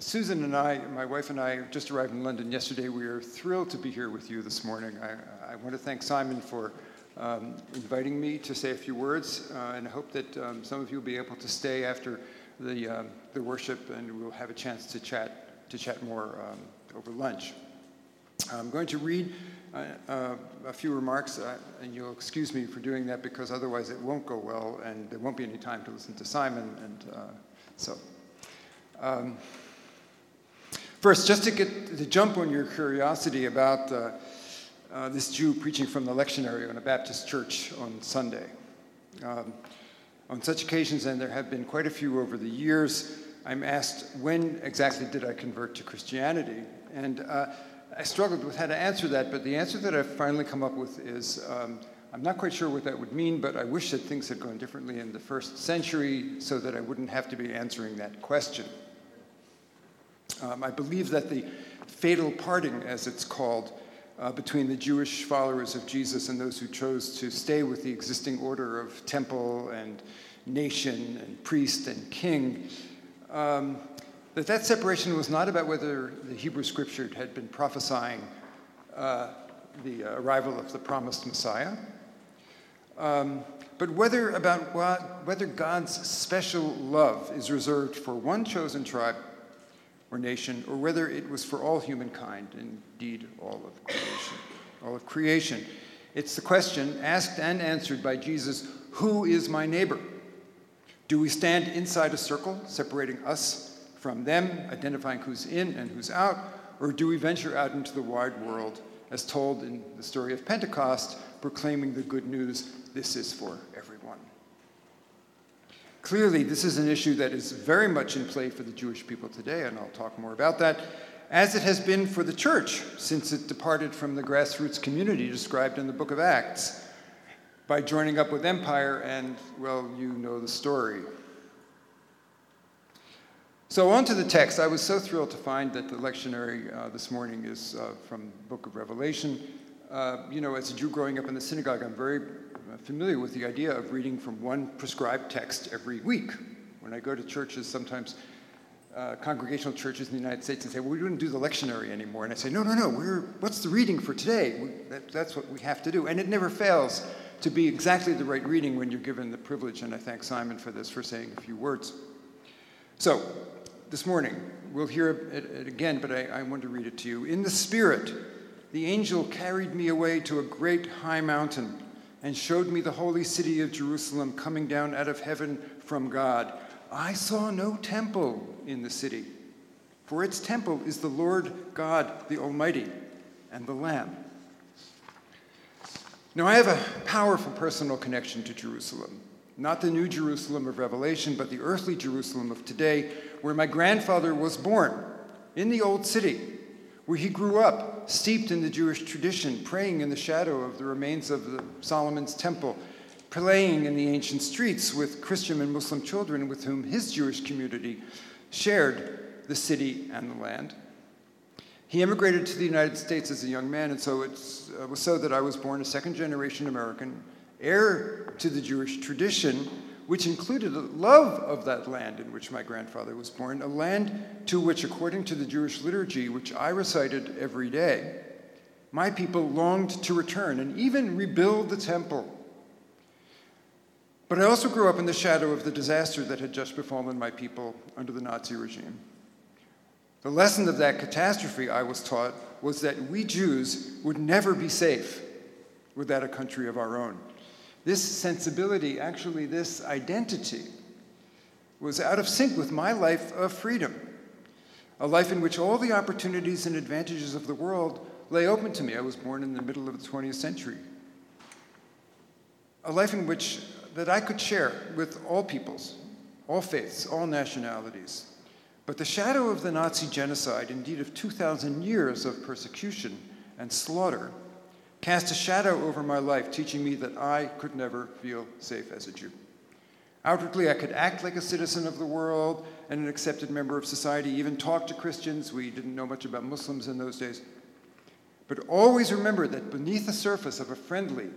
Susan and I, my wife and I, just arrived in London yesterday. We are thrilled to be here with you this morning. I, I want to thank Simon for um, inviting me to say a few words, uh, and I hope that um, some of you will be able to stay after the, um, the worship, and we'll have a chance to chat to chat more um, over lunch. I'm going to read uh, uh, a few remarks, uh, and you'll excuse me for doing that because otherwise it won't go well, and there won't be any time to listen to Simon, and uh, so. First, just to get to jump on your curiosity about uh, uh, this Jew preaching from the lectionary on a Baptist church on Sunday. Um, on such occasions, and there have been quite a few over the years, I'm asked when exactly did I convert to Christianity, and uh, I struggled with how to answer that. But the answer that I've finally come up with is um, I'm not quite sure what that would mean, but I wish that things had gone differently in the first century so that I wouldn't have to be answering that question. Um, I believe that the fatal parting, as it's called, uh, between the Jewish followers of Jesus and those who chose to stay with the existing order of temple and nation and priest and king, um, that that separation was not about whether the Hebrew scripture had been prophesying uh, the arrival of the promised Messiah, um, but whether about what, whether God's special love is reserved for one chosen tribe or nation, or whether it was for all humankind, indeed all of creation. All of creation. It's the question asked and answered by Jesus Who is my neighbor? Do we stand inside a circle separating us from them, identifying who's in and who's out, or do we venture out into the wide world, as told in the story of Pentecost, proclaiming the good news this is for everyone? Clearly, this is an issue that is very much in play for the Jewish people today, and I'll talk more about that, as it has been for the church since it departed from the grassroots community described in the book of Acts by joining up with empire, and, well, you know the story. So, on to the text. I was so thrilled to find that the lectionary uh, this morning is uh, from the book of Revelation. Uh, you know, as a Jew growing up in the synagogue, I'm very familiar with the idea of reading from one prescribed text every week. When I go to churches, sometimes uh, congregational churches in the United States and say, well, we don't do the lectionary anymore. And I say, no, no, no, we're, what's the reading for today? We, that, that's what we have to do. And it never fails to be exactly the right reading when you're given the privilege. And I thank Simon for this, for saying a few words. So, this morning, we'll hear it, it again, but I, I want to read it to you. In the Spirit, the angel carried me away to a great high mountain and showed me the holy city of Jerusalem coming down out of heaven from God. I saw no temple in the city, for its temple is the Lord God, the Almighty, and the Lamb. Now, I have a powerful personal connection to Jerusalem. Not the new Jerusalem of Revelation, but the earthly Jerusalem of today, where my grandfather was born, in the old city, where he grew up, steeped in the Jewish tradition, praying in the shadow of the remains of the Solomon's temple, playing in the ancient streets with Christian and Muslim children with whom his Jewish community shared the city and the land. He immigrated to the United States as a young man, and so it uh, was so that I was born a second generation American, heir to the Jewish tradition, which included a love of that land in which my grandfather was born, a land to which, according to the Jewish liturgy, which I recited every day, my people longed to return and even rebuild the temple. But I also grew up in the shadow of the disaster that had just befallen my people under the Nazi regime. The lesson of that catastrophe, I was taught, was that we Jews would never be safe without a country of our own. This sensibility, actually, this identity, was out of sync with my life of freedom, a life in which all the opportunities and advantages of the world lay open to me. I was born in the middle of the 20th century. A life in which that I could share with all peoples, all faiths, all nationalities. But the shadow of the Nazi genocide, indeed of 2,000 years of persecution and slaughter, cast a shadow over my life, teaching me that I could never feel safe as a Jew. Outwardly, I could act like a citizen of the world and an accepted member of society, even talk to Christians. We didn't know much about Muslims in those days. But always remember that beneath the surface of a friendly,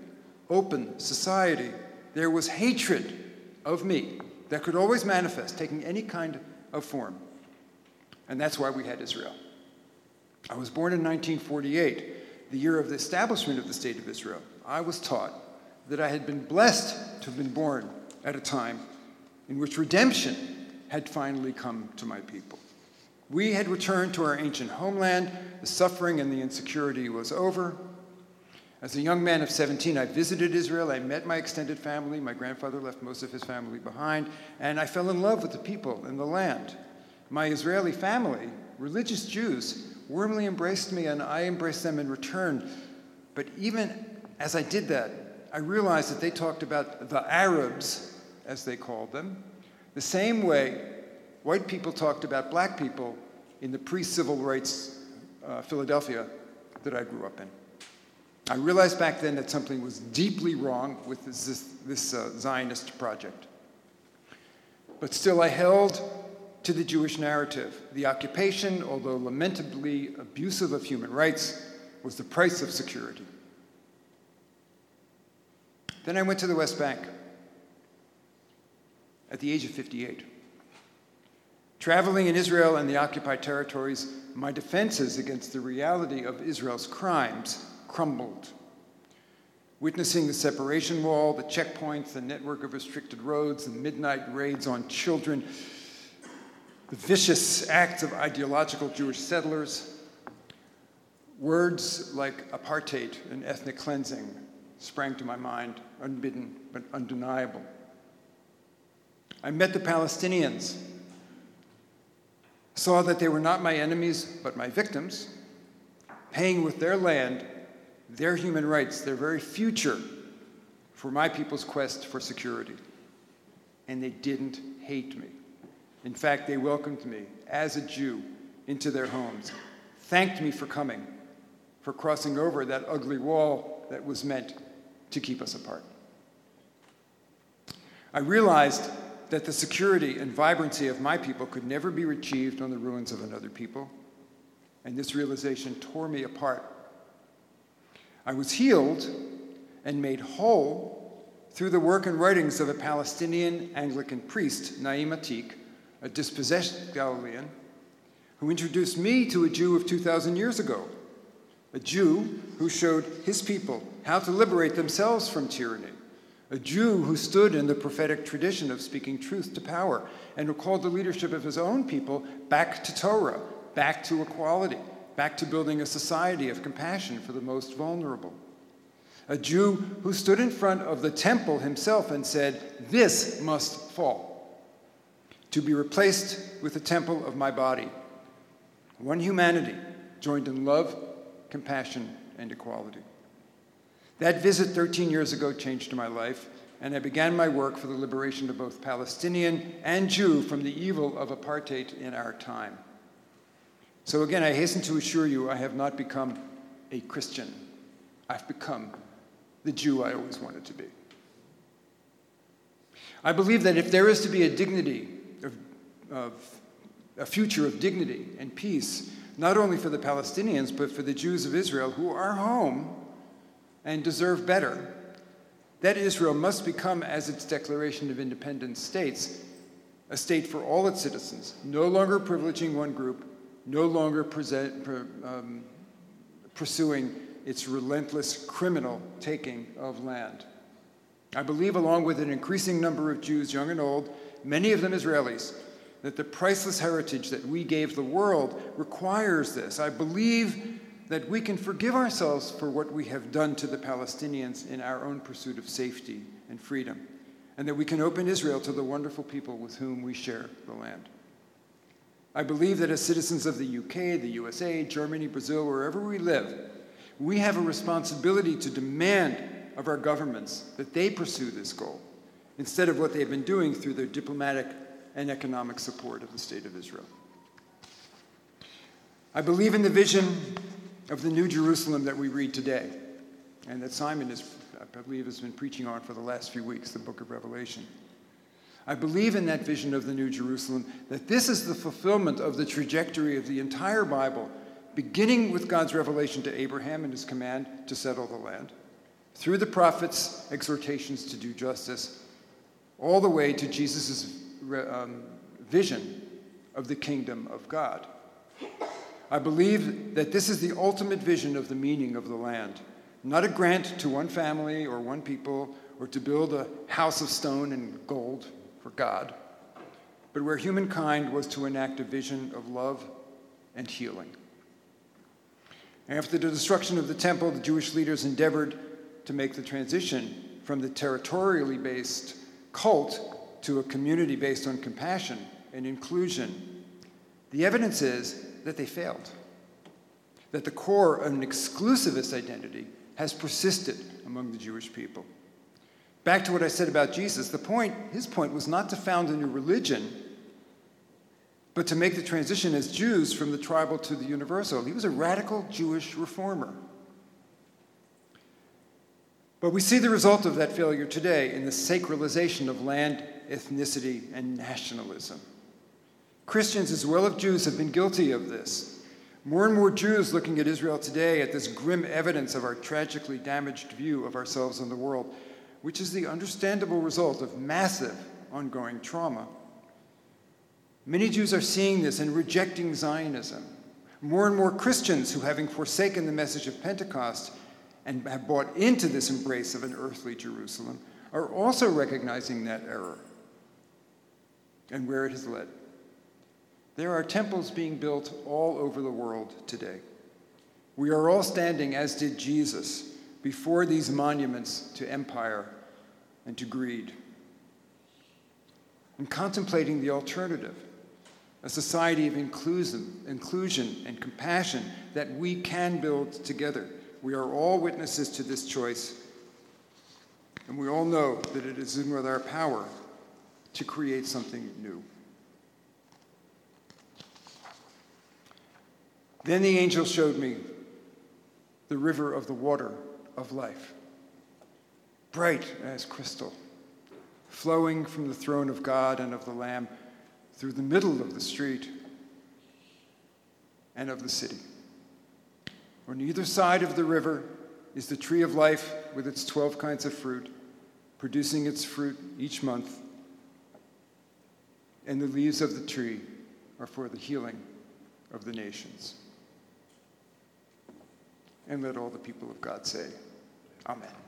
open society, there was hatred of me that could always manifest, taking any kind of form. And that's why we had Israel. I was born in 1948, the year of the establishment of the State of Israel. I was taught that I had been blessed to have been born at a time in which redemption had finally come to my people. We had returned to our ancient homeland, the suffering and the insecurity was over. As a young man of 17, I visited Israel. I met my extended family. My grandfather left most of his family behind, and I fell in love with the people and the land. My Israeli family, religious Jews, warmly embraced me, and I embraced them in return. But even as I did that, I realized that they talked about the Arabs, as they called them, the same way white people talked about black people in the pre civil rights uh, Philadelphia that I grew up in. I realized back then that something was deeply wrong with this, this, uh, Zionist project. But still, I held to the Jewish narrative. The occupation, although lamentably abusive of human rights, was the price of security. Then I went to the West Bank at the age of 58. Traveling in Israel and the occupied territories, my defenses against the reality of Israel's crimes crumbled. Witnessing the separation wall, the checkpoints, the network of restricted roads, the midnight raids on children, the vicious acts of ideological Jewish settlers, words like apartheid and ethnic cleansing sprang to my mind, unbidden but undeniable. I met the Palestinians saw that they were not my enemies, but my victims, paying with their land, their human rights, their very future for my people's quest for security. And they didn't hate me. In fact, they welcomed me as a Jew into their homes, thanked me for coming, for crossing over that ugly wall that was meant to keep us apart. I realized that the security and vibrancy of my people could never be achieved on the ruins of another people. And this realization tore me apart. I was healed and made whole through the work and writings of a Palestinian Anglican priest, Naim Ateek, a dispossessed Galilean, who introduced me to a Jew of 2,000 years ago, a Jew who showed his people how to liberate themselves from tyranny a Jew who stood in the prophetic tradition of speaking truth to power and who called the leadership of his own people back to Torah, back to equality, back to building a society of compassion for the most vulnerable. A Jew who stood in front of the temple himself and said, This must fall, to be replaced with the temple of my body. One humanity joined in love, compassion, and equality. That visit 13 years ago changed my life, and I began my work for the liberation of both Palestinian and Jew from the evil of apartheid in our time. So, again, I hasten to assure you I have not become a Christian. I've become the Jew I always wanted to be. I believe that if there is to be a dignity of a future of dignity and peace, not only for the Palestinians, but for the Jews of Israel who are home and deserve better, that Israel must become, as its Declaration of Independence states, a state for all its citizens, no longer privileging one group, no longer present, um, pursuing its relentless criminal taking of land. I believe, along with an increasing number of Jews, young and old, many of them Israelis, that the priceless heritage that we gave the world requires this. I believe that we can forgive ourselves for what we have done to the Palestinians in our own pursuit of safety and freedom, and that we can open Israel to the wonderful people with whom we share the land. I believe that as citizens of the UK, the USA, Germany, Brazil, wherever we live, we have a responsibility to demand of our governments that they pursue this goal instead of what they've been doing through their diplomatic and economic support of the State of Israel. I believe in the vision of the New Jerusalem that we read today, and that Simon, is, I believe, has been preaching on for the last few weeks, the book of Revelation. I believe in that vision of the New Jerusalem, that this is the fulfillment of the trajectory of the entire Bible, beginning with God's revelation to Abraham and his command to settle the land, through the prophets' exhortations to do justice, all the way to Jesus' um, vision of the kingdom of God I believe that this is the ultimate vision of the meaning of the land, not a grant to one family or one people or to build a house of stone and gold for God, but where humankind was to enact a vision of love and healing. After the destruction of the temple, the Jewish leaders endeavored to make the transition from the territorially based cult to a community based on compassion and inclusion. The evidence is that they failed, that the core of an exclusivist identity has persisted among the Jewish people. Back to what I said about Jesus, the point, his point was not to found a new religion, but to make the transition as Jews from the tribal to the universal. He was a radical Jewish reformer. But we see the result of that failure today in the sacralization of land, ethnicity, and nationalism. Christians, as well as Jews, have been guilty of this. More and more Jews looking at Israel today at this grim evidence of our tragically damaged view of ourselves and the world, which is the understandable result of massive ongoing trauma. Many Jews are seeing this and rejecting Zionism. More and more Christians who, having forsaken the message of Pentecost and have bought into this embrace of an earthly Jerusalem, are also recognizing that error and where it has led. There are temples being built all over the world today. We are all standing, as did Jesus, before these monuments to empire and to greed, and contemplating the alternative a society of inclusion, inclusion and compassion that we can build together. We are all witnesses to this choice, and we all know that it is in with our power to create something new. Then the angel showed me the river of the water of life, bright as crystal, flowing from the throne of God and of the Lamb through the middle of the street and of the city. On either side of the river is the tree of life with its 12 kinds of fruit, producing its fruit each month. And the leaves of the tree are for the healing of the nations. And let all the people of God say, Amen.